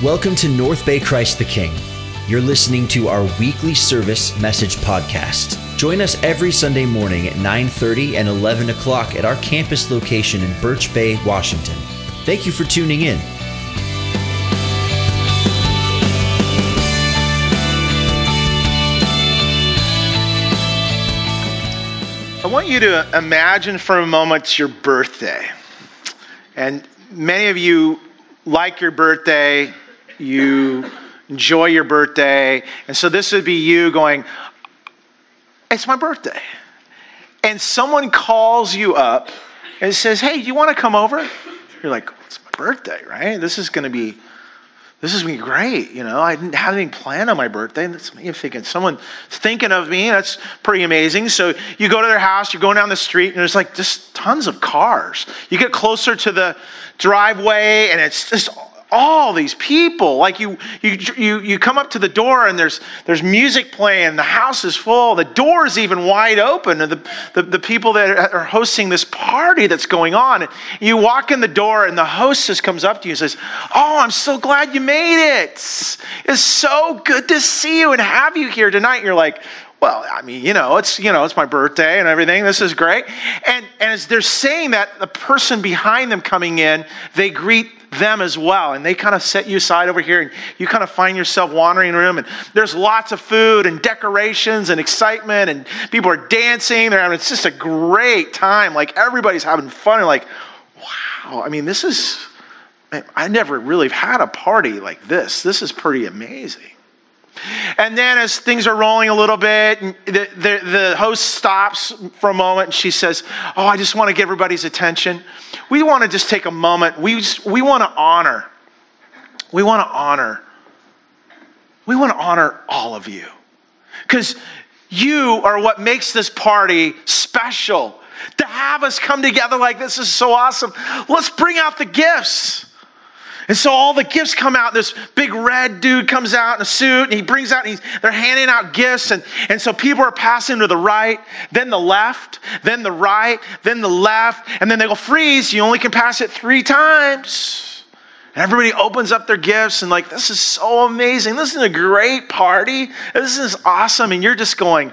Welcome to North Bay Christ the King. You're listening to our weekly service message podcast. Join us every Sunday morning at 9:30 and 11 o'clock at our campus location in Birch Bay, Washington. Thank you for tuning in. I want you to imagine for a moment your birthday. And many of you like your birthday, you enjoy your birthday. And so this would be you going, It's my birthday. And someone calls you up and says, Hey, do you want to come over? You're like, It's my birthday, right? This is going to be. This is going to be great. You know, I didn't have anything planned on my birthday. That's me thinking, someone's thinking of me. That's pretty amazing. So you go to their house, you're going down the street, and there's like just tons of cars. You get closer to the driveway, and it's just all these people. Like you you you you come up to the door and there's there's music playing. The house is full. The door is even wide open. And the, the, the people that are hosting this party that's going on you walk in the door and the hostess comes up to you and says oh i'm so glad you made it. It's so good to see you and have you here tonight. You're like well, I mean, you know, it's you know, it's my birthday and everything. This is great. And and as they're saying that, the person behind them coming in, they greet them as well. And they kind of set you aside over here, and you kind of find yourself wandering room. And there's lots of food and decorations and excitement, and people are dancing. They're having it's just a great time. Like everybody's having fun. And like, wow. I mean, this is. I never really had a party like this. This is pretty amazing. And then, as things are rolling a little bit, the, the, the, host stops for a moment and she says, Oh, I just want to get everybody's attention. We want to just take a moment. We, just, we want to honor. We want to honor. We want to honor all of you. Because you are what makes this party special. To have us come together like this is so awesome. Let's bring out the gifts. And so all the gifts come out. This big red dude comes out in a suit and he brings out, and they're handing out gifts. And, and so people are passing to the right, then the left, then the right, then the left. And then they go, freeze, you only can pass it three times. And everybody opens up their gifts and, like, this is so amazing. This is a great party. This is awesome. And you're just going,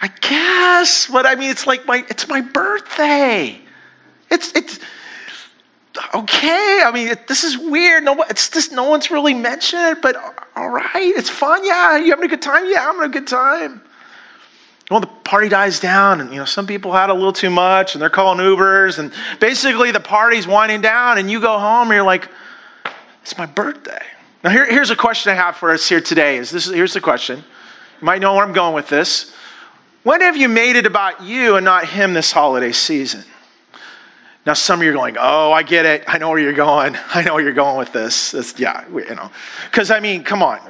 I guess, but I mean, it's like my, it's my birthday. It's, it's, okay. I mean, it, this is weird. No, it's just no one's really mentioned it, but all right, it's fun. Yeah, you having a good time? Yeah, I'm having a good time. Well, the party dies down, and you know some people had a little too much, and they're calling Ubers, and basically the party's winding down, and you go home, and you're like, "It's my birthday." Now, here, here's a question I have for us here today. Is this? Here's the question. You might know where I'm going with this. When have you made it about you and not him this holiday season? Now, some of you are going, oh, I get it. I know where you're going. I know where you're going with this. It's, yeah, you know. Because, I mean, come on.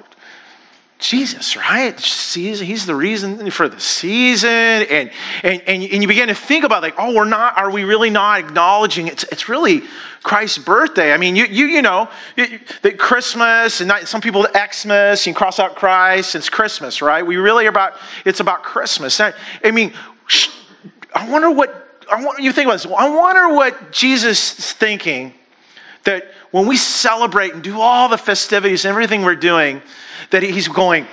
Jesus, right? He's the reason for the season. And, and, and, and you begin to think about, like, oh, we're not, are we really not acknowledging it's, it's really Christ's birthday? I mean, you, you, you know, that Christmas, and not, some people, Xmas, you cross out Christ, it's Christmas, right? We really are about, it's about Christmas. I, I mean, I wonder what I want you think about this. I wonder what Jesus is thinking that when we celebrate and do all the festivities and everything we're doing, that he's going,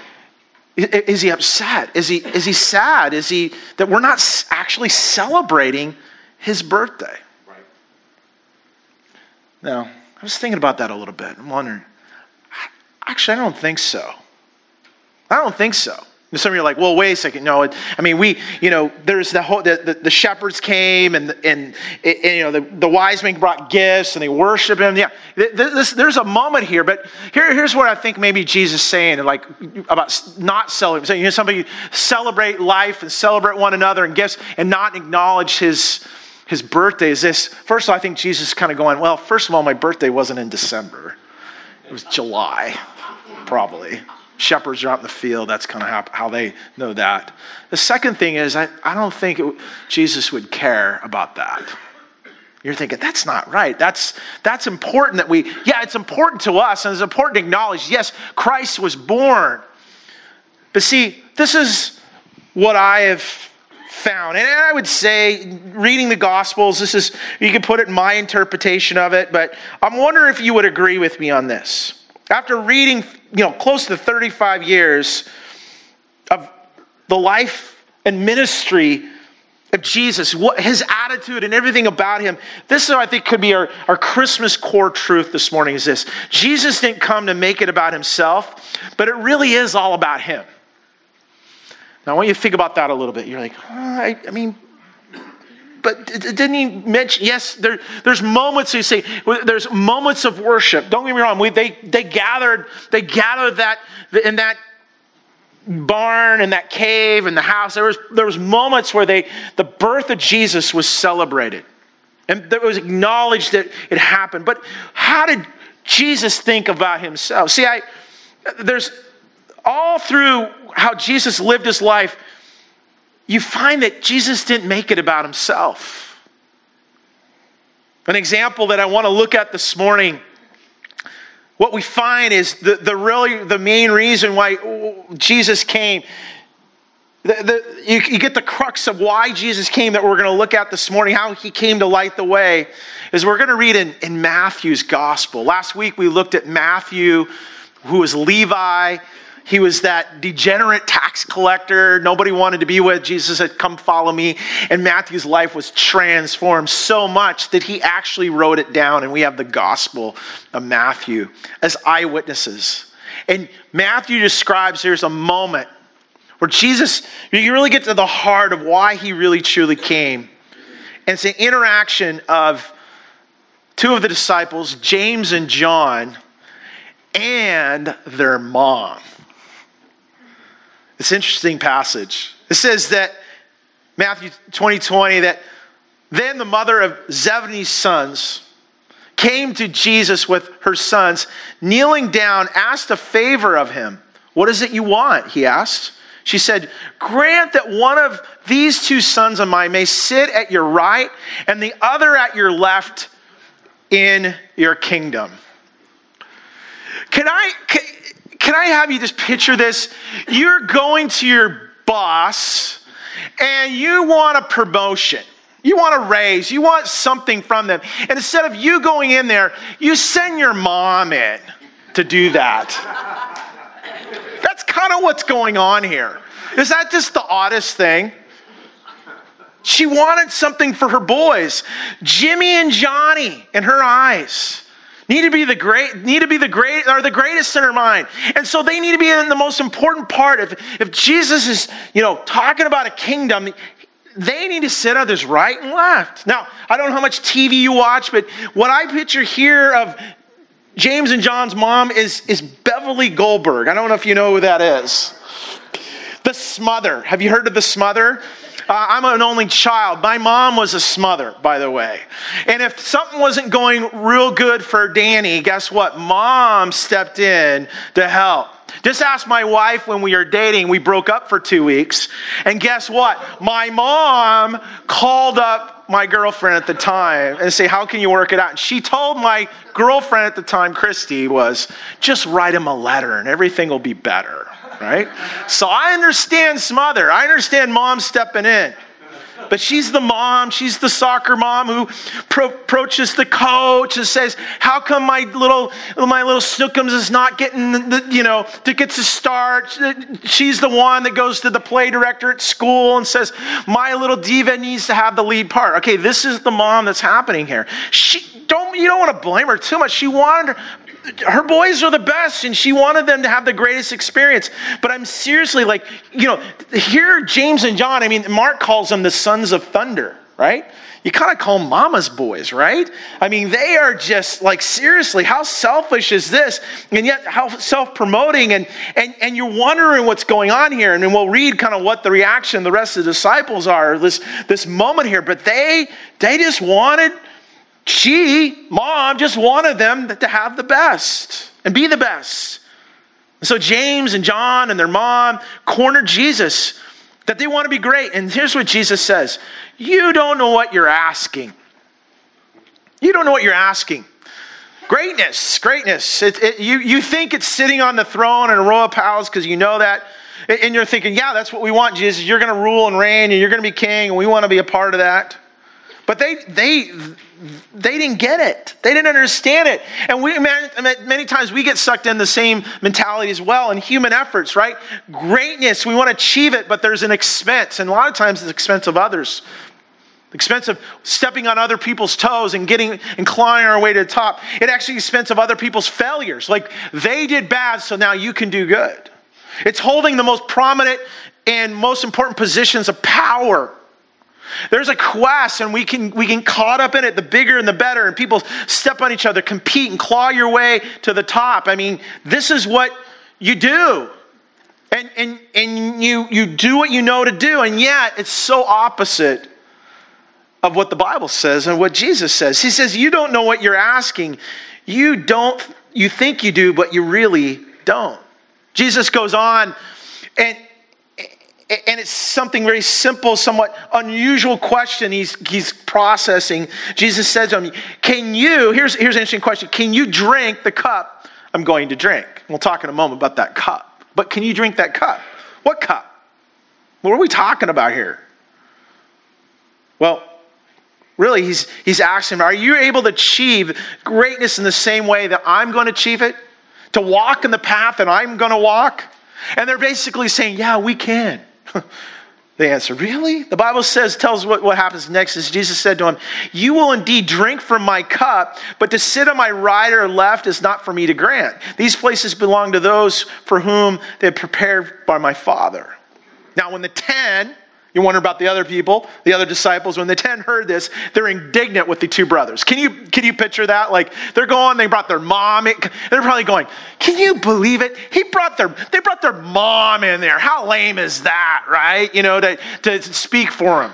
is he upset? Is he, is he sad? Is he that we're not actually celebrating his birthday? Right. Now, I was thinking about that a little bit. I'm wondering, actually, I don't think so. I don't think so. And some of you are like, well, wait a second. No, I mean, we, you know, there's the whole, the, the, the shepherds came and, and, and, you know, the, the wise men brought gifts and they worship him. Yeah, this, there's a moment here, but here, here's what I think maybe Jesus is saying, like, about not celebrating. You know, somebody celebrate life and celebrate one another and gifts and not acknowledge his, his birthday is this. First of all, I think Jesus is kind of going, well, first of all, my birthday wasn't in December. It was July, probably shepherds are out in the field. That's kind of how, how they know that. The second thing is, I, I don't think it, Jesus would care about that. You're thinking, that's not right. That's, that's important that we, yeah, it's important to us and it's important to acknowledge, yes, Christ was born. But see, this is what I have found. And I would say, reading the Gospels, this is, you could put it in my interpretation of it, but I'm wondering if you would agree with me on this. After reading, you know, close to 35 years of the life and ministry of Jesus, what, his attitude and everything about him, this is, I think, could be our, our Christmas core truth this morning is this. Jesus didn't come to make it about himself, but it really is all about him. Now, I want you to think about that a little bit. You're like, oh, I, I mean, but didn't he mention? Yes, there, there's moments. You see. there's moments of worship. Don't get me wrong. We, they they gathered they gathered that in that barn and that cave and the house. There was there was moments where they the birth of Jesus was celebrated, and it was acknowledged that it happened. But how did Jesus think about himself? See, I there's all through how Jesus lived his life you find that Jesus didn't make it about himself. An example that I want to look at this morning, what we find is the, the really the main reason why Jesus came. The, the, you, you get the crux of why Jesus came that we're going to look at this morning, how he came to light the way, is we're going to read in, in Matthew's gospel. Last week we looked at Matthew, who was Levi, he was that degenerate tax collector nobody wanted to be with. Jesus said, Come follow me. And Matthew's life was transformed so much that he actually wrote it down. And we have the Gospel of Matthew as eyewitnesses. And Matthew describes there's a moment where Jesus, you really get to the heart of why he really truly came. And it's an interaction of two of the disciples, James and John, and their mom. This interesting passage. It says that Matthew 20 20, that then the mother of Zebedee's sons came to Jesus with her sons, kneeling down, asked a favor of him. What is it you want? He asked. She said, Grant that one of these two sons of mine may sit at your right and the other at your left in your kingdom. Can I, can, I have you just picture this? You're going to your boss and you want a promotion. You want a raise. You want something from them. And instead of you going in there, you send your mom in to do that. That's kind of what's going on here. Is that just the oddest thing? She wanted something for her boys, Jimmy and Johnny, in her eyes need to be the great need to be the great or the greatest in her mind. And so they need to be in the most important part. If if jesus is you know talking about a kingdom they need to sit on this right and left. Now i don't know how much tv you watch but what i picture here of james and john's mom is is beverly goldberg. I don't know if you know who that is. The smother. Have you heard of the smother uh, I'm an only child. My mom was a smother, by the way. And if something wasn't going real good for Danny, guess what? Mom stepped in to help. Just ask my wife when we were dating. We broke up for two weeks. And guess what? My mom called up my girlfriend at the time and say, How can you work it out? And she told my girlfriend at the time, Christy, was just write him a letter and everything will be better right? So I understand smother. I understand mom stepping in. But she's the mom, she's the soccer mom who pro- approaches the coach and says, How come my little my little Snookums is not getting the, you know, to get to start? She's the one that goes to the play director at school and says, My little diva needs to have the lead part. Okay, this is the mom that's happening here. She don't you don't want to blame her too much. She wanted her boys are the best and she wanted them to have the greatest experience. But I'm seriously like, you know, here James and John, I mean, Mark calls them the sons of thunder, right? You kind of call them mama's boys, right? I mean, they are just like, seriously, how selfish is this? And yet, how self promoting. And, and, and you're wondering what's going on here. And we'll read kind of what the reaction the rest of the disciples are, this, this moment here. But they, they just wanted she, mom, just wanted them to have the best and be the best. so James and John and their mom cornered Jesus that they want to be great. And here's what Jesus says You don't know what you're asking. You don't know what you're asking. Greatness, greatness. It, it, you, you think it's sitting on the throne in a royal palace because you know that. And you're thinking, yeah, that's what we want, Jesus. You're going to rule and reign and you're going to be king and we want to be a part of that. But they, they, they didn't get it. They didn't understand it. And we, many times we get sucked in the same mentality as well in human efforts, right? Greatness, we want to achieve it, but there's an expense. And a lot of times it's expense of others. The expense of stepping on other people's toes and getting and clawing our way to the top. It actually expense of other people's failures. Like they did bad, so now you can do good. It's holding the most prominent and most important positions of power. There's a quest, and we can we can caught up in it. The bigger and the better, and people step on each other, compete, and claw your way to the top. I mean, this is what you do, and and and you you do what you know to do, and yet it's so opposite of what the Bible says and what Jesus says. He says, "You don't know what you're asking. You don't. You think you do, but you really don't." Jesus goes on, and and it's something very simple, somewhat unusual question he's, he's processing. Jesus says to him, Can you, here's, here's an interesting question, can you drink the cup I'm going to drink? We'll talk in a moment about that cup. But can you drink that cup? What cup? What are we talking about here? Well, really, he's, he's asking, Are you able to achieve greatness in the same way that I'm going to achieve it? To walk in the path that I'm going to walk? And they're basically saying, Yeah, we can. they answer, Really? The Bible says, tells what, what happens next is Jesus said to him, You will indeed drink from my cup, but to sit on my right or left is not for me to grant. These places belong to those for whom they're prepared by my Father. Now, when the ten you wonder about the other people, the other disciples. When the ten heard this, they're indignant with the two brothers. Can you can you picture that? Like they're going, they brought their mom. In, they're probably going, "Can you believe it? He brought their they brought their mom in there. How lame is that, right? You know, to to speak for him."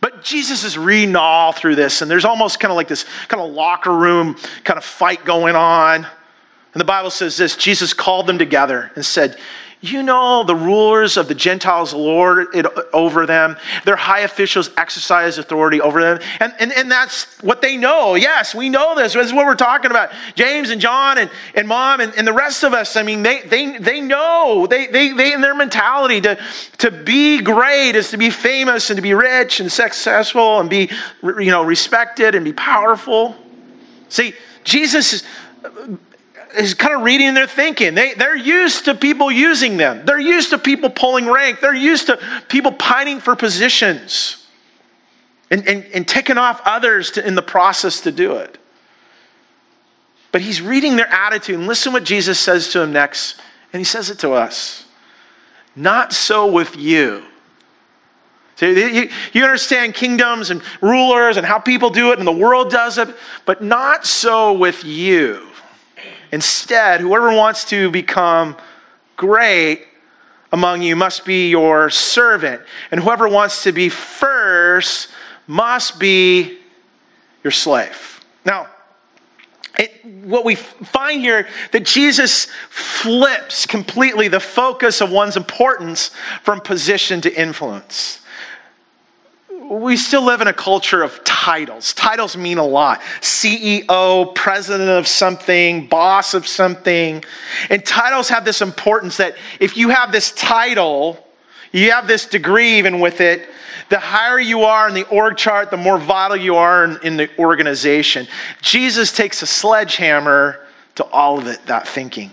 But Jesus is reading all through this, and there's almost kind of like this kind of locker room kind of fight going on. And the Bible says this Jesus called them together and said, you know, the rulers of the Gentiles lord it over them. Their high officials exercise authority over them. And, and, and that's what they know. Yes, we know this. This is what we're talking about. James and John and, and mom and, and the rest of us, I mean, they, they, they know. They, they, they, in their mentality, to, to be great is to be famous and to be rich and successful and be, you know, respected and be powerful. See, Jesus is is kind of reading their thinking. They, they're used to people using them. They're used to people pulling rank. They're used to people pining for positions and, and, and ticking off others to, in the process to do it. But he's reading their attitude. And listen what Jesus says to him next. And he says it to us. Not so with you. So you, you understand kingdoms and rulers and how people do it and the world does it, but not so with you. Instead, whoever wants to become great among you must be your servant, and whoever wants to be first must be your slave. Now, it, what we find here that Jesus flips completely the focus of one's importance from position to influence we still live in a culture of titles. Titles mean a lot. CEO, president of something, boss of something. And titles have this importance that if you have this title, you have this degree even with it, the higher you are in the org chart, the more vital you are in, in the organization. Jesus takes a sledgehammer to all of it, that thinking.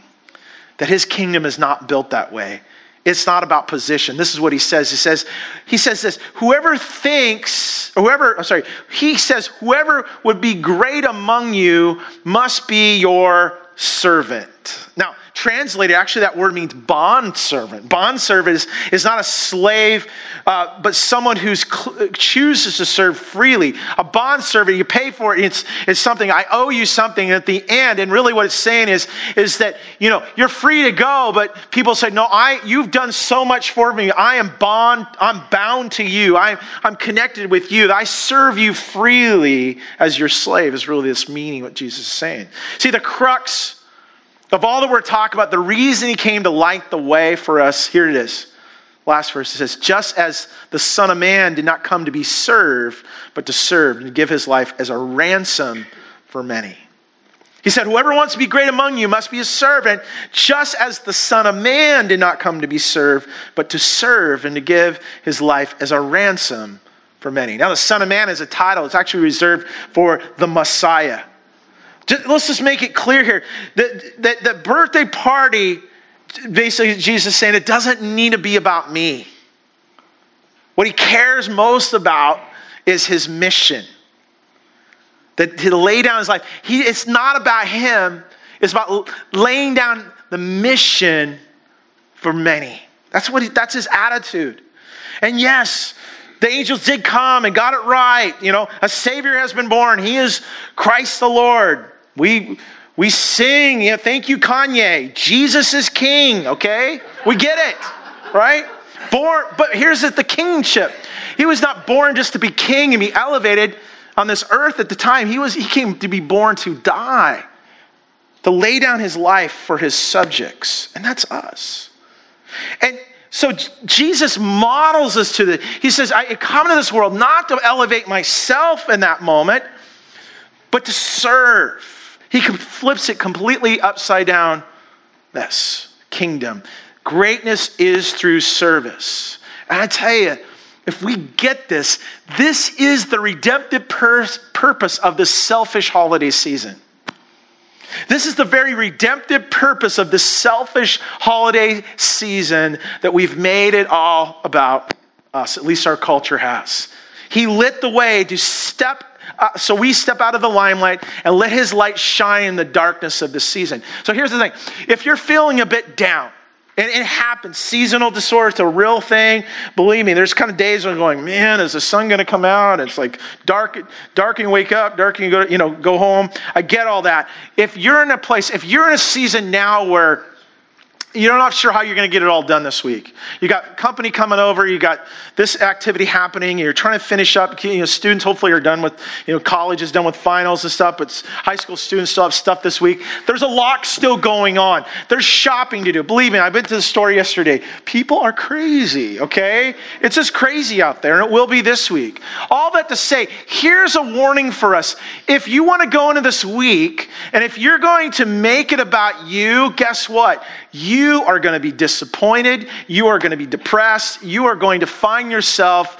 That his kingdom is not built that way. It's not about position. This is what he says. He says, he says this, whoever thinks, whoever, I'm sorry, he says, whoever would be great among you must be your servant. Now, translated, actually, that word means bond servant. Bond servant is, is not a slave, uh, but someone who cl- chooses to serve freely. A bond servant, you pay for it. It's, it's something, I owe you something at the end. And really what it's saying is, is that, you know, you're free to go, but people say, no, I, you've done so much for me. I am bond, I'm bound to you. I'm, I'm connected with you. I serve you freely as your slave is really this meaning what Jesus is saying. See, the crux of all that we're talking about, the reason he came to light the way for us, here it is. Last verse it says, just as the Son of Man did not come to be served, but to serve and to give his life as a ransom for many. He said, Whoever wants to be great among you must be a servant, just as the Son of Man did not come to be served, but to serve and to give his life as a ransom for many. Now, the Son of Man is a title, it's actually reserved for the Messiah. Just, let's just make it clear here that the, the birthday party, basically, Jesus saying it doesn't need to be about me. What he cares most about is his mission. That to lay down his life. He, it's not about him, it's about laying down the mission for many. That's what he, that's his attitude. And yes, the angels did come and got it right. You know, a Savior has been born. He is Christ the Lord. We, we sing, you know, thank you, Kanye. Jesus is King, okay? We get it, right? Born, but here's the kingship. He was not born just to be king and be elevated on this earth at the time. He was he came to be born to die, to lay down his life for his subjects. And that's us. And so Jesus models us to the, he says, I come into this world not to elevate myself in that moment, but to serve. He flips it completely upside down. This kingdom. Greatness is through service. And I tell you, if we get this, this is the redemptive pur- purpose of the selfish holiday season. This is the very redemptive purpose of the selfish holiday season that we've made it all about us, at least our culture has. He lit the way to step, uh, so we step out of the limelight and let his light shine in the darkness of the season. So here's the thing if you're feeling a bit down, and it happens. Seasonal disorder, it's a real thing. Believe me, there's kind of days when I'm going, man, is the sun going to come out? It's like dark, dark and wake up, dark and go, you know, go home. I get all that. If you're in a place, if you're in a season now where you're not sure how you're going to get it all done this week. You got company coming over, you got this activity happening, you're trying to finish up. You know, students hopefully are done with, you know, college is done with finals and stuff, but high school students still have stuff this week. There's a lot still going on. There's shopping to do. Believe me, I've been to the store yesterday. People are crazy, okay? It's just crazy out there, and it will be this week. All that to say, here's a warning for us. If you want to go into this week, and if you're going to make it about you, guess what? You are going to be disappointed. You are going to be depressed. You are going to find yourself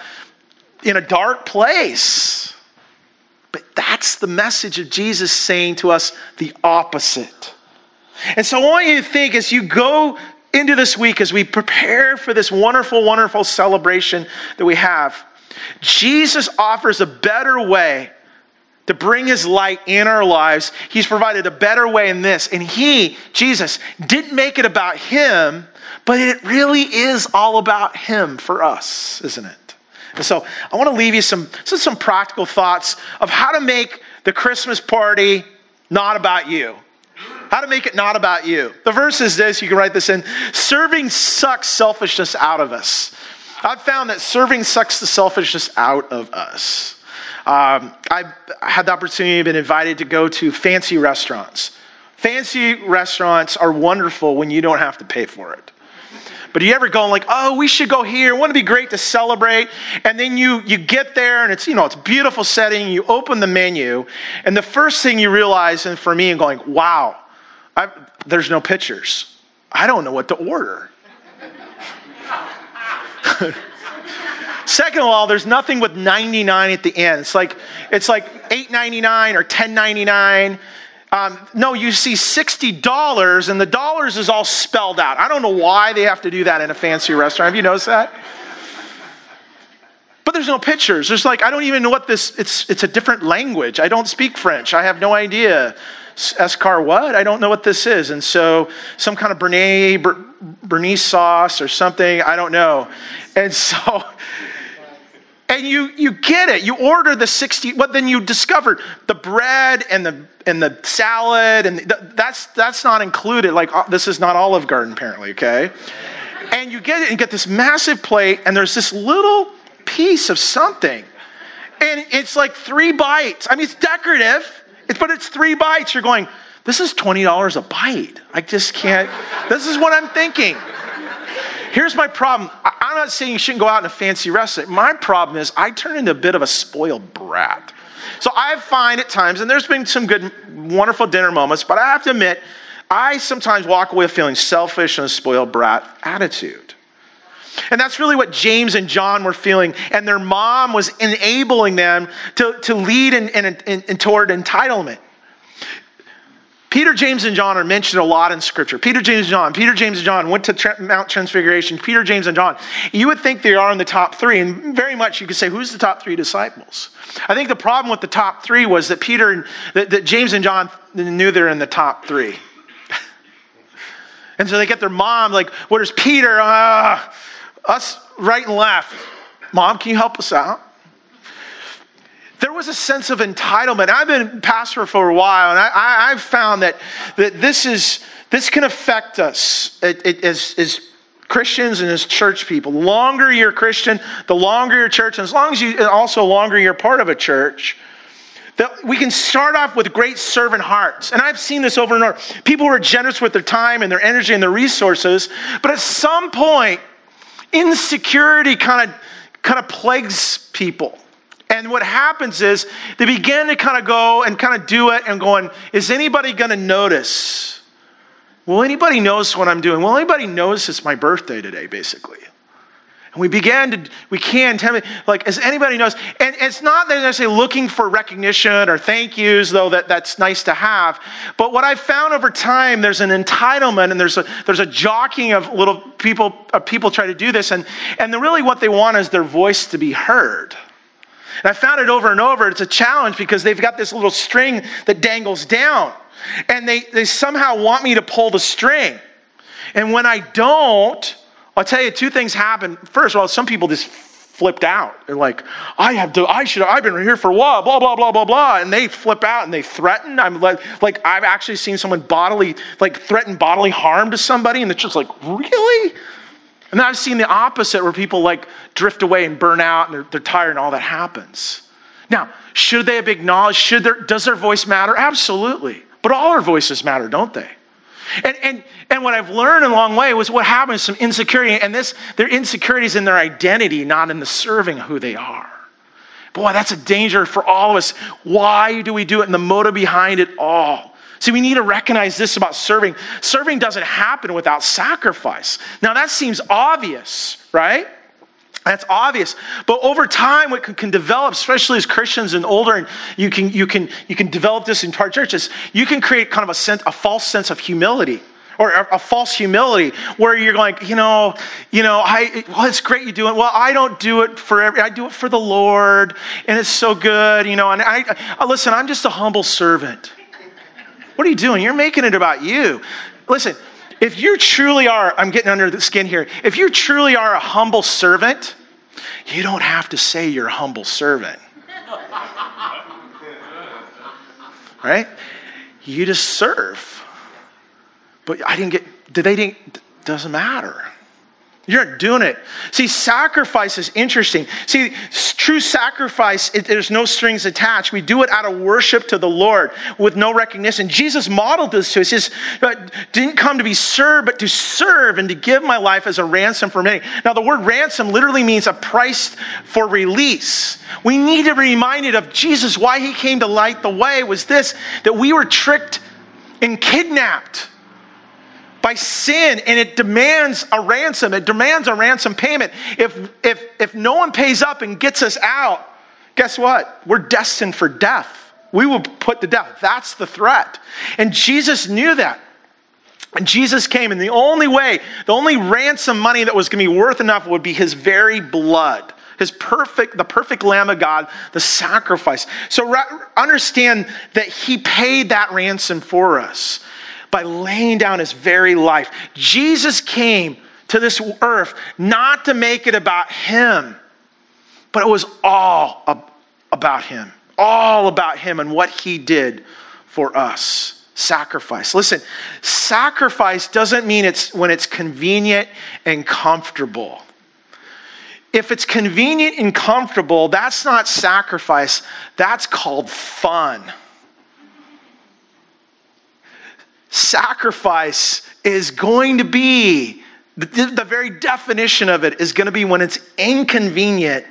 in a dark place. But that's the message of Jesus saying to us the opposite. And so I want you to think as you go into this week, as we prepare for this wonderful, wonderful celebration that we have, Jesus offers a better way to bring his light in our lives. He's provided a better way in this. And he, Jesus, didn't make it about him, but it really is all about him for us, isn't it? And so I want to leave you some, some practical thoughts of how to make the Christmas party not about you. How to make it not about you. The verse is this, you can write this in. Serving sucks selfishness out of us. I've found that serving sucks the selfishness out of us. Um, I had the opportunity, been invited to go to fancy restaurants. Fancy restaurants are wonderful when you don't have to pay for it. But you ever go like, oh, we should go here. Wouldn't it be great to celebrate? And then you you get there and it's you know it's beautiful setting. You open the menu, and the first thing you realize, and for me, and going, wow, I, there's no pictures. I don't know what to order. Second of all, there's nothing with 99 at the end. It's like it's like 8.99 or 10.99. Um, no, you see $60 and the dollars is all spelled out. I don't know why they have to do that in a fancy restaurant. Have you noticed that? But there's no pictures. There's like, I don't even know what this, it's, it's a different language. I don't speak French. I have no idea. Escar what? I don't know what this is. And so some kind of Bernaise, Bernaise sauce or something, I don't know. And so and you you get it. You order the 60 but then you discover the bread and the and the salad and the, that's that's not included. Like uh, this is not olive garden apparently okay? And you get it and you get this massive plate and there's this little piece of something. And it's like three bites. I mean it's decorative it's, but it's three bites. You're going this is $20 a bite. I just can't this is what i'm thinking Here's my problem. I'm not saying you shouldn't go out in a fancy restaurant. My problem is I turn into a bit of a spoiled brat. So I find at times, and there's been some good, wonderful dinner moments, but I have to admit, I sometimes walk away feeling selfish and a spoiled brat attitude. And that's really what James and John were feeling. And their mom was enabling them to, to lead in, in, in, toward entitlement. Peter, James, and John are mentioned a lot in Scripture. Peter, James, and John. Peter, James, and John went to Mount Transfiguration. Peter, James, and John. You would think they are in the top three, and very much you could say, who's the top three disciples? I think the problem with the top three was that Peter, that, that James, and John knew they're in the top three. and so they get their mom, like, where's Peter? Uh, us right and left. Mom, can you help us out? There was a sense of entitlement. I've been pastor for a while, and I, have found that, that this, is, this can affect us it, it, as, as Christians and as church people. The longer you're Christian, the longer your church, and as long as you also longer you're part of a church, that we can start off with great servant hearts. And I've seen this over and over. People who are generous with their time and their energy and their resources, but at some point, insecurity kind of kind of plagues people and what happens is they begin to kind of go and kind of do it and going, is anybody going to notice? Will anybody notice what I'm doing? Will anybody notice it's my birthday today, basically? And we began to, we can tell me, like, as anybody knows, and it's not that they're say looking for recognition or thank yous, though that, that's nice to have. But what I've found over time, there's an entitlement and there's a, there's a jockeying of little people, of people try to do this. And, and really what they want is their voice to be heard. And I found it over and over. It's a challenge because they've got this little string that dangles down. And they, they somehow want me to pull the string. And when I don't, I'll tell you two things happen. First of all, some people just flipped out. They're like, I have to, I should, I've been here for while, blah, blah, blah, blah, blah. And they flip out and they threaten. I'm like, like I've actually seen someone bodily, like threaten bodily harm to somebody. And it's just like, really? And then I've seen the opposite where people like drift away and burn out and they're, they're tired and all that happens. Now, should they have acknowledged, should their, does their voice matter? Absolutely. But all our voices matter, don't they? And, and, and what I've learned a long way was what happens some insecurity, and this their insecurities in their identity, not in the serving who they are. Boy, that's a danger for all of us. Why do we do it? And the motive behind it all. See, we need to recognize this about serving. Serving doesn't happen without sacrifice. Now, that seems obvious, right? That's obvious. But over time, what can, can, develop, especially as Christians and older, and you can, you can, you can develop this in part churches, you can create kind of a, sense, a false sense of humility or a, a, false humility where you're like, you know, you know, I well, it's great you do it. Well, I don't do it for every, I do it for the Lord, and it's so good, you know. And I, I listen, I'm just a humble servant. What are you doing? You're making it about you. Listen, if you truly are, I'm getting under the skin here, if you truly are a humble servant, you don't have to say you're a humble servant. right? You just serve. But I didn't get, did they didn't, doesn't matter. You're not doing it. See, sacrifice is interesting. See, true sacrifice, it, there's no strings attached. We do it out of worship to the Lord with no recognition. Jesus modeled this to us. He says, didn't come to be served, but to serve and to give my life as a ransom for many. Now, the word ransom literally means a price for release. We need to be reminded of Jesus, why he came to light the way was this, that we were tricked and kidnapped by sin and it demands a ransom. It demands a ransom payment. If if if no one pays up and gets us out guess what? We're destined for death. We will put to death. That's the threat. And jesus knew that. And jesus came and the only way the only ransom money that was going to be worth enough would be his very blood his perfect the perfect lamb of god the sacrifice. So understand that he paid that ransom for us by laying down his very life. Jesus came to this earth not to make it about him, but it was all about him. All about him and what he did for us. Sacrifice. Listen, sacrifice doesn't mean it's when it's convenient and comfortable. If it's convenient and comfortable, that's not sacrifice, that's called fun. Sacrifice is going to be the, the, very definition of it is going to be when it's inconvenient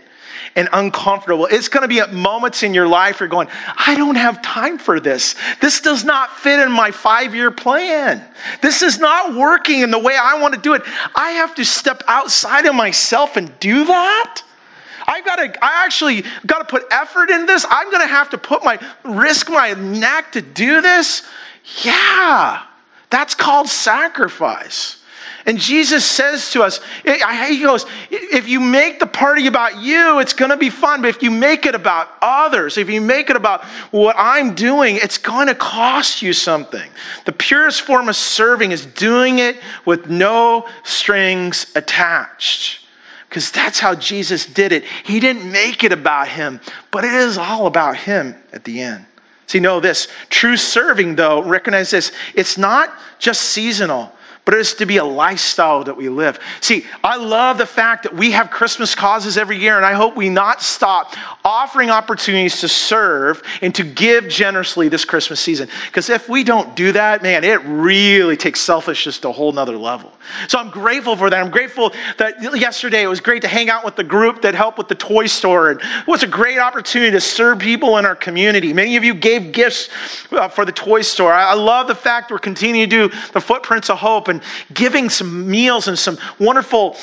and uncomfortable. It's going to be at moments in your life you're going, I don't have time for this. This does not fit in my five year plan. This is not working in the way I want to do it. I have to step outside of myself and do that. I've got to, I actually got to put effort in this. I'm going to have to put my, risk my neck to do this. Yeah, that's called sacrifice. And Jesus says to us, He goes, if you make the party about you, it's going to be fun. But if you make it about others, if you make it about what I'm doing, it's going to cost you something. The purest form of serving is doing it with no strings attached. Because that's how Jesus did it. He didn't make it about him, but it is all about him at the end. See, know this. True serving, though, recognize this, it's not just seasonal but it is to be a lifestyle that we live. See, I love the fact that we have Christmas causes every year, and I hope we not stop offering opportunities to serve and to give generously this Christmas season. Because if we don't do that, man, it really takes selfishness to a whole nother level. So I'm grateful for that. I'm grateful that yesterday it was great to hang out with the group that helped with the toy store. And it was a great opportunity to serve people in our community. Many of you gave gifts uh, for the toy store. I love the fact we're continuing to do the Footprints of Hope and and giving some meals and some wonderful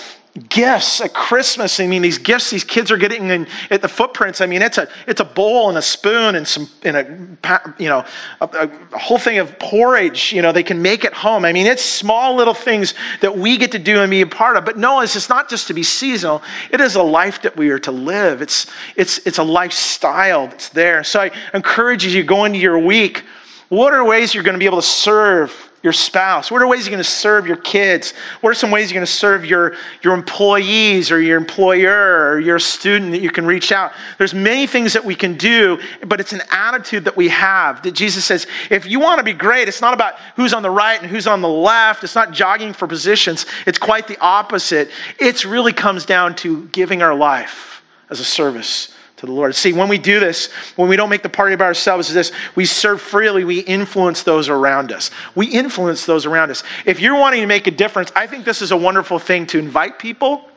gifts at Christmas. I mean, these gifts these kids are getting in, at the footprints. I mean, it's a it's a bowl and a spoon and some in a you know a, a, whole thing of porridge. You know, they can make at home. I mean, it's small little things that we get to do and be a part of. But no, it's just not just to be seasonal. It is a life that we are to live. It's it's it's a lifestyle that's there. So I encourage you to go into your week. What are ways you're going to be able to serve your spouse? What are ways you're going to serve your kids? What are some ways you're going to serve your, your employees or your employer or your student that you can reach out? There's many things that we can do, but it's an attitude that we have. That Jesus says, if you want to be great, it's not about who's on the right and who's on the left. It's not jogging for positions. It's quite the opposite. It really comes down to giving our life as a service to the Lord. See, when we do this, when we don't make the party about ourselves, is this we serve freely, we influence those around us. We influence those around us. If you're wanting to make a difference, I think this is a wonderful thing to invite people.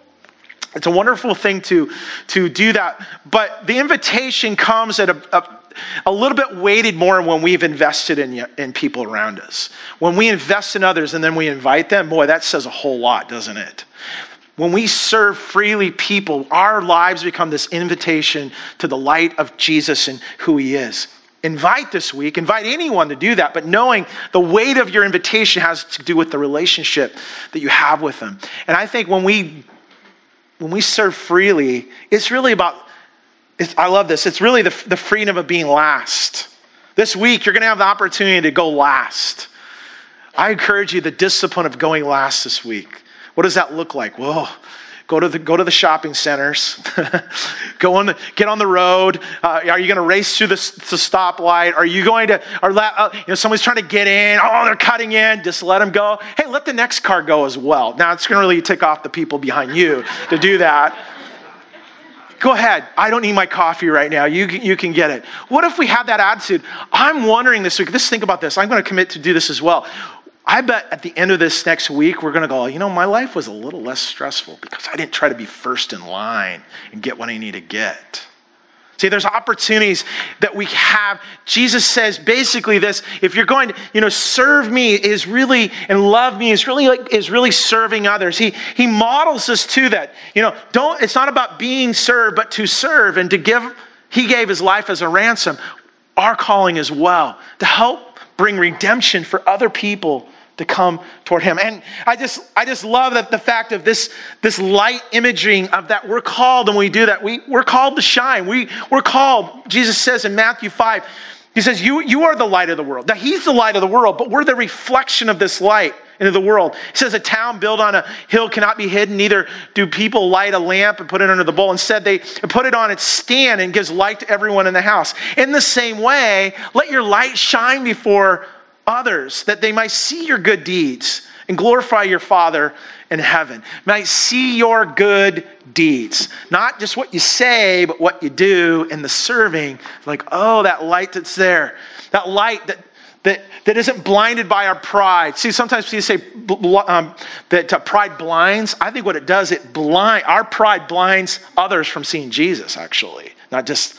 It's a wonderful thing to, to do that. But the invitation comes at a, a a little bit weighted more when we've invested in, in people around us. When we invest in others and then we invite them, boy, that says a whole lot, doesn't it? When we serve freely people, our lives become this invitation to the light of Jesus and who he is. Invite this week, invite anyone to do that, but knowing the weight of your invitation has to do with the relationship that you have with them. And I think when we when we serve freely, it's really about it's, I love this. It's really the, the freedom of being last. This week, you're going to have the opportunity to go last. I encourage you the discipline of going last this week. What does that look like? Well, go to the go to the shopping centers. Go on the, get on the road. Uh, are you going to race through the, the stoplight? Are you going to are uh, you know somebody's trying to get in. Oh they're cutting in. Just let them go. Hey let the next car go as well. Now it's going to really tick off the people behind you to do that. Go ahead. I don't need my coffee right now. You, you can get it. What if we had that attitude? I'm wondering this week Let's think about this. I'm going to commit to do this as well I bet at the end of this next week, we're going to go, you know, my life was a little less stressful because I didn't try to be first in line and get what I need to get. See, there's opportunities that we have. Jesus says basically this: if you're going to, you know, serve me is really and love me is really like is really serving others. He he models us to that. You know, don't it's not about being served, but to serve and to give. He gave his life as a ransom. Our calling as well to help bring redemption for other people to come toward him. And I just I just love that the fact of this this light imaging of that we're called and we do that. We we're called to shine. We we're called, Jesus says in Matthew 5, he says, You you are the light of the world. Now he's the light of the world, but we're the reflection of this light into the world. He says a town built on a hill cannot be hidden, neither do people light a lamp and put it under the bowl. Instead, they put it on its stand and gives light to everyone in the house. In the same way, let your light shine before others that they might see your good deeds and glorify your Father in heaven. Might see your good deeds. Not just what you say, but what you do in the serving. Like, oh, that light that's there. That light that that, that isn't blinded by our pride. See, sometimes people say um, that uh, pride blinds. I think what it does, it blind our pride blinds others from seeing Jesus. Actually, not just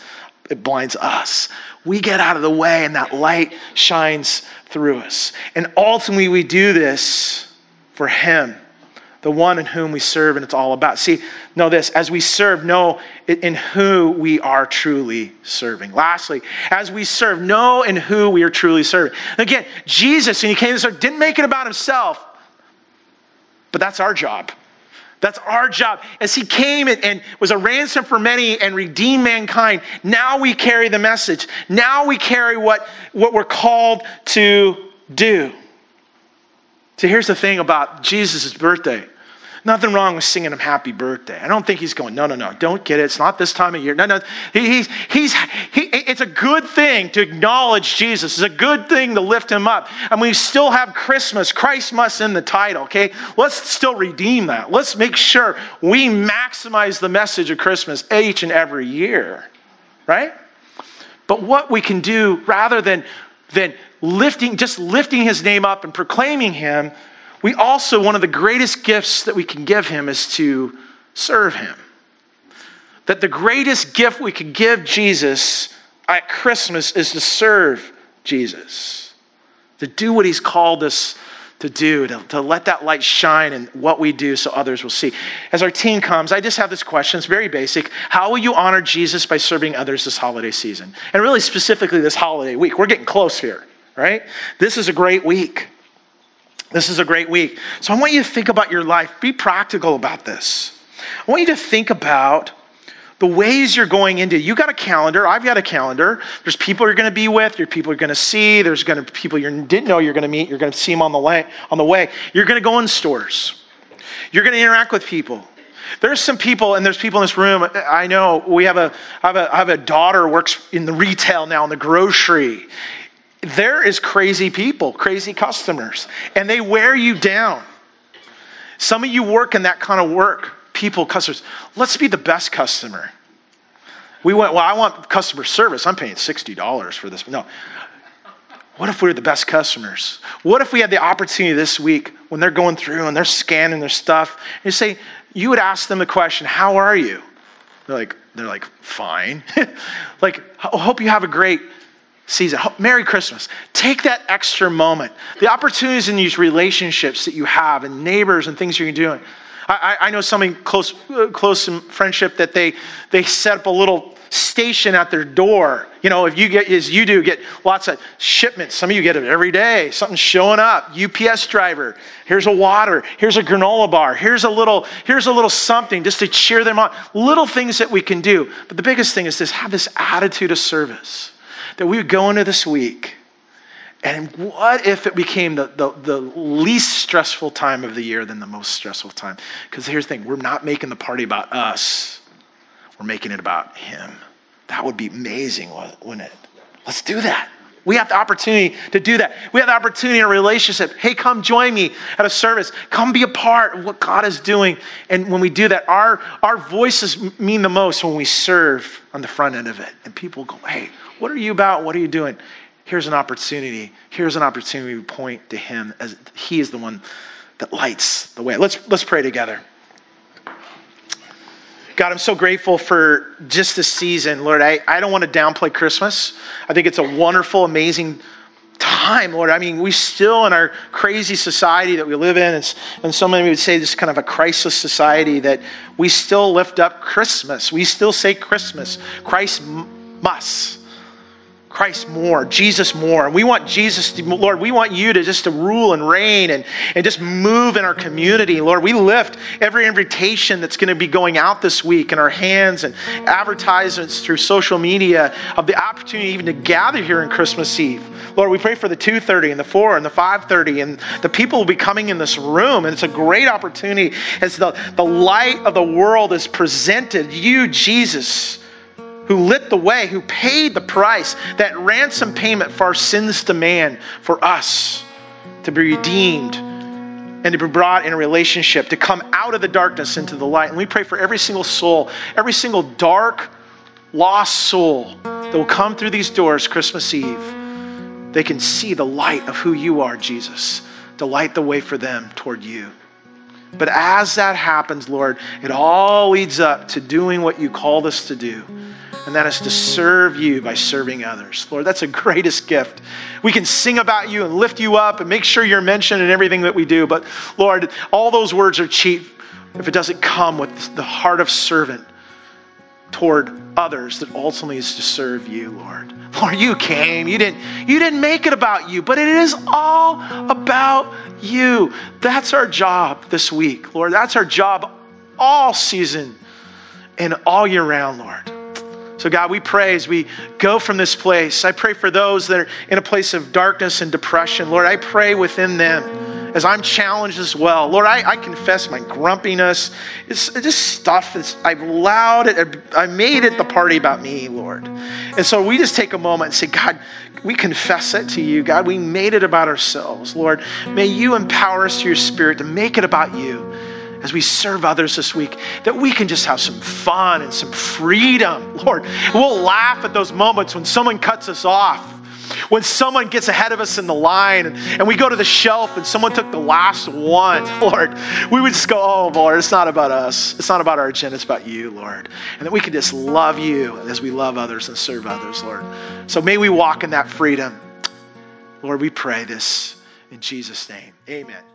it blinds us. We get out of the way, and that light shines through us. And ultimately, we do this for Him the one in whom we serve and it's all about. See, know this as we serve, know in who we are truly serving. Lastly, as we serve, know in who we are truly serving. Again, Jesus, when he came to serve, didn't make it about himself, but that's our job. That's our job. As he came and, and, was a ransom for many and redeemed mankind, now we carry the message. Now we carry what, what we're called to do. So here's the thing about Jesus' birthday. Nothing wrong with singing him happy birthday. I don't think he's going, no, no, no, don't get it. It's not this time of year. No, no. He, he's, he's, he, it's a good thing to acknowledge Jesus. It's a good thing to lift him up. And we still have Christmas. Christ must in the title, okay? Let's still redeem that. Let's make sure we maximize the message of Christmas each and every year, right? But what we can do rather than, than lifting, just lifting his name up and proclaiming him, we also, one of the greatest gifts that we can give him is to serve him. That the greatest gift we can give Jesus at Christmas is to serve Jesus, to do what he's called us to do, to, to let that light shine in what we do so others will see. As our team comes, I just have this question. It's very basic. How will you honor Jesus by serving others this holiday season? And really specifically this holiday week. We're getting close here, right? This is a great week. This is a great week. So I want you to think about your life. Be practical about this. I want you to think about the ways you're going into you got a calendar i've got a calendar. There's people you're going to be with there's people you're going to see there's going to people you didn't know you're going to meet you're going to see them on the way on the way. You're going to go in stores. You're going to interact with people. There's some people and there's people in this room i know we have a I have a, I have a daughter works in the retail now in the grocery. There is crazy people, crazy customers, and they wear you down. Some of you work in that kind of work, people, customers. Let's be the best customer. We went, well, I want customer service. I'm paying $60 for this. No. What if we were the best customers? What if we had the opportunity this week when they're going through and they're scanning their stuff, you say, you would ask them the question, How are you? They're like, they're like, fine. like, I hope you have a great season. Merry Christmas. Take that extra moment. The opportunities in these relationships that you have and neighbors and things you're doing. I, I know something close, uh, close in friendship that they, they set up a little station at their door. You know, if you get, as you do, get lots of shipments. Some of you get it every day. Something's showing up. UPS driver. Here's a water. Here's a granola bar. Here's a little, here's a little something just to cheer them on. Little things that we can do. But the biggest thing is this: have this attitude of service that we would go into this week and what if it became the, the, the, least stressful time of the year than the most stressful time? Because here's the thing we're not making the party about us, we're making it about Him. That would be amazing, wouldn't it? Let's do that. We have the opportunity to do that. We have the opportunity in a relationship. Hey, come join me at a service. Come be a part of what God is doing. And when we do that, our, our voices mean the most when we serve on the front end of it. And people go, hey, what are you about? What are you doing? Here's an opportunity. Here's an opportunity to point to Him as He is the one that lights the way. Let's, let's pray together. God, I'm so grateful for just this season. Lord, I, I don't want to downplay Christmas. I think it's a wonderful, amazing time, Lord. I mean, we still in our crazy society that we live in, and, and so many would say this kind of a crisis society, that we still lift up Christmas. We still say Christmas. Christ must. Christ more, Jesus more. And we want Jesus to, Lord, we want you to just to rule and reign and, and just move in our community. Lord, we lift every invitation that's going to be going out this week in our hands and advertisements through social media of the opportunity even to gather here in Christmas Eve. Lord, we pray for the 2.30 and the 4 and the 5.30 and the people will be coming in this room. And it's a great opportunity as the, the light of the world is presented. You, Jesus, who lit the way, who paid the price, that ransom payment for our sins demand for us to be redeemed and to be brought in a relationship, to come out of the darkness into the light. And we pray for every single soul, every single dark, lost soul that will come through these doors Christmas Eve. they can see the light of who you are, Jesus, to light the way for them toward you. But as that happens, Lord, it all leads up to doing what you called us to do. And that is to serve you by serving others. Lord, that's the greatest gift. We can sing about you and lift you up and make sure you're mentioned in everything that we do. But Lord, all those words are cheap if it doesn't come with the heart of servant toward others that ultimately is to serve you, Lord. Lord, you came. You didn't you didn't make it about you, but it is all about you. That's our job this week, Lord. That's our job all season and all year round, Lord. So, God, we pray as we go from this place. I pray for those that are in a place of darkness and depression. Lord, I pray within them as I'm challenged as well. Lord, I, I confess my grumpiness. It's just stuff that's, I've allowed it, I made it the party about me, Lord. And so we just take a moment and say, God, we confess it to you. God, we made it about ourselves. Lord, may you empower us through your spirit to make it about you as we serve others this week, that we can just have some fun and some freedom. Lord, we'll laugh at those moments when someone cuts us off, when someone gets ahead of us in the line, and, we go to the shelf and someone took the last one. Lord, we would just go, oh, Lord, it's not about us. It's not about our agenda. It's about you, Lord. And that we can just love you as we love others and serve others, Lord. So may we walk in that freedom. Lord, we pray this in Jesus' name. Amen.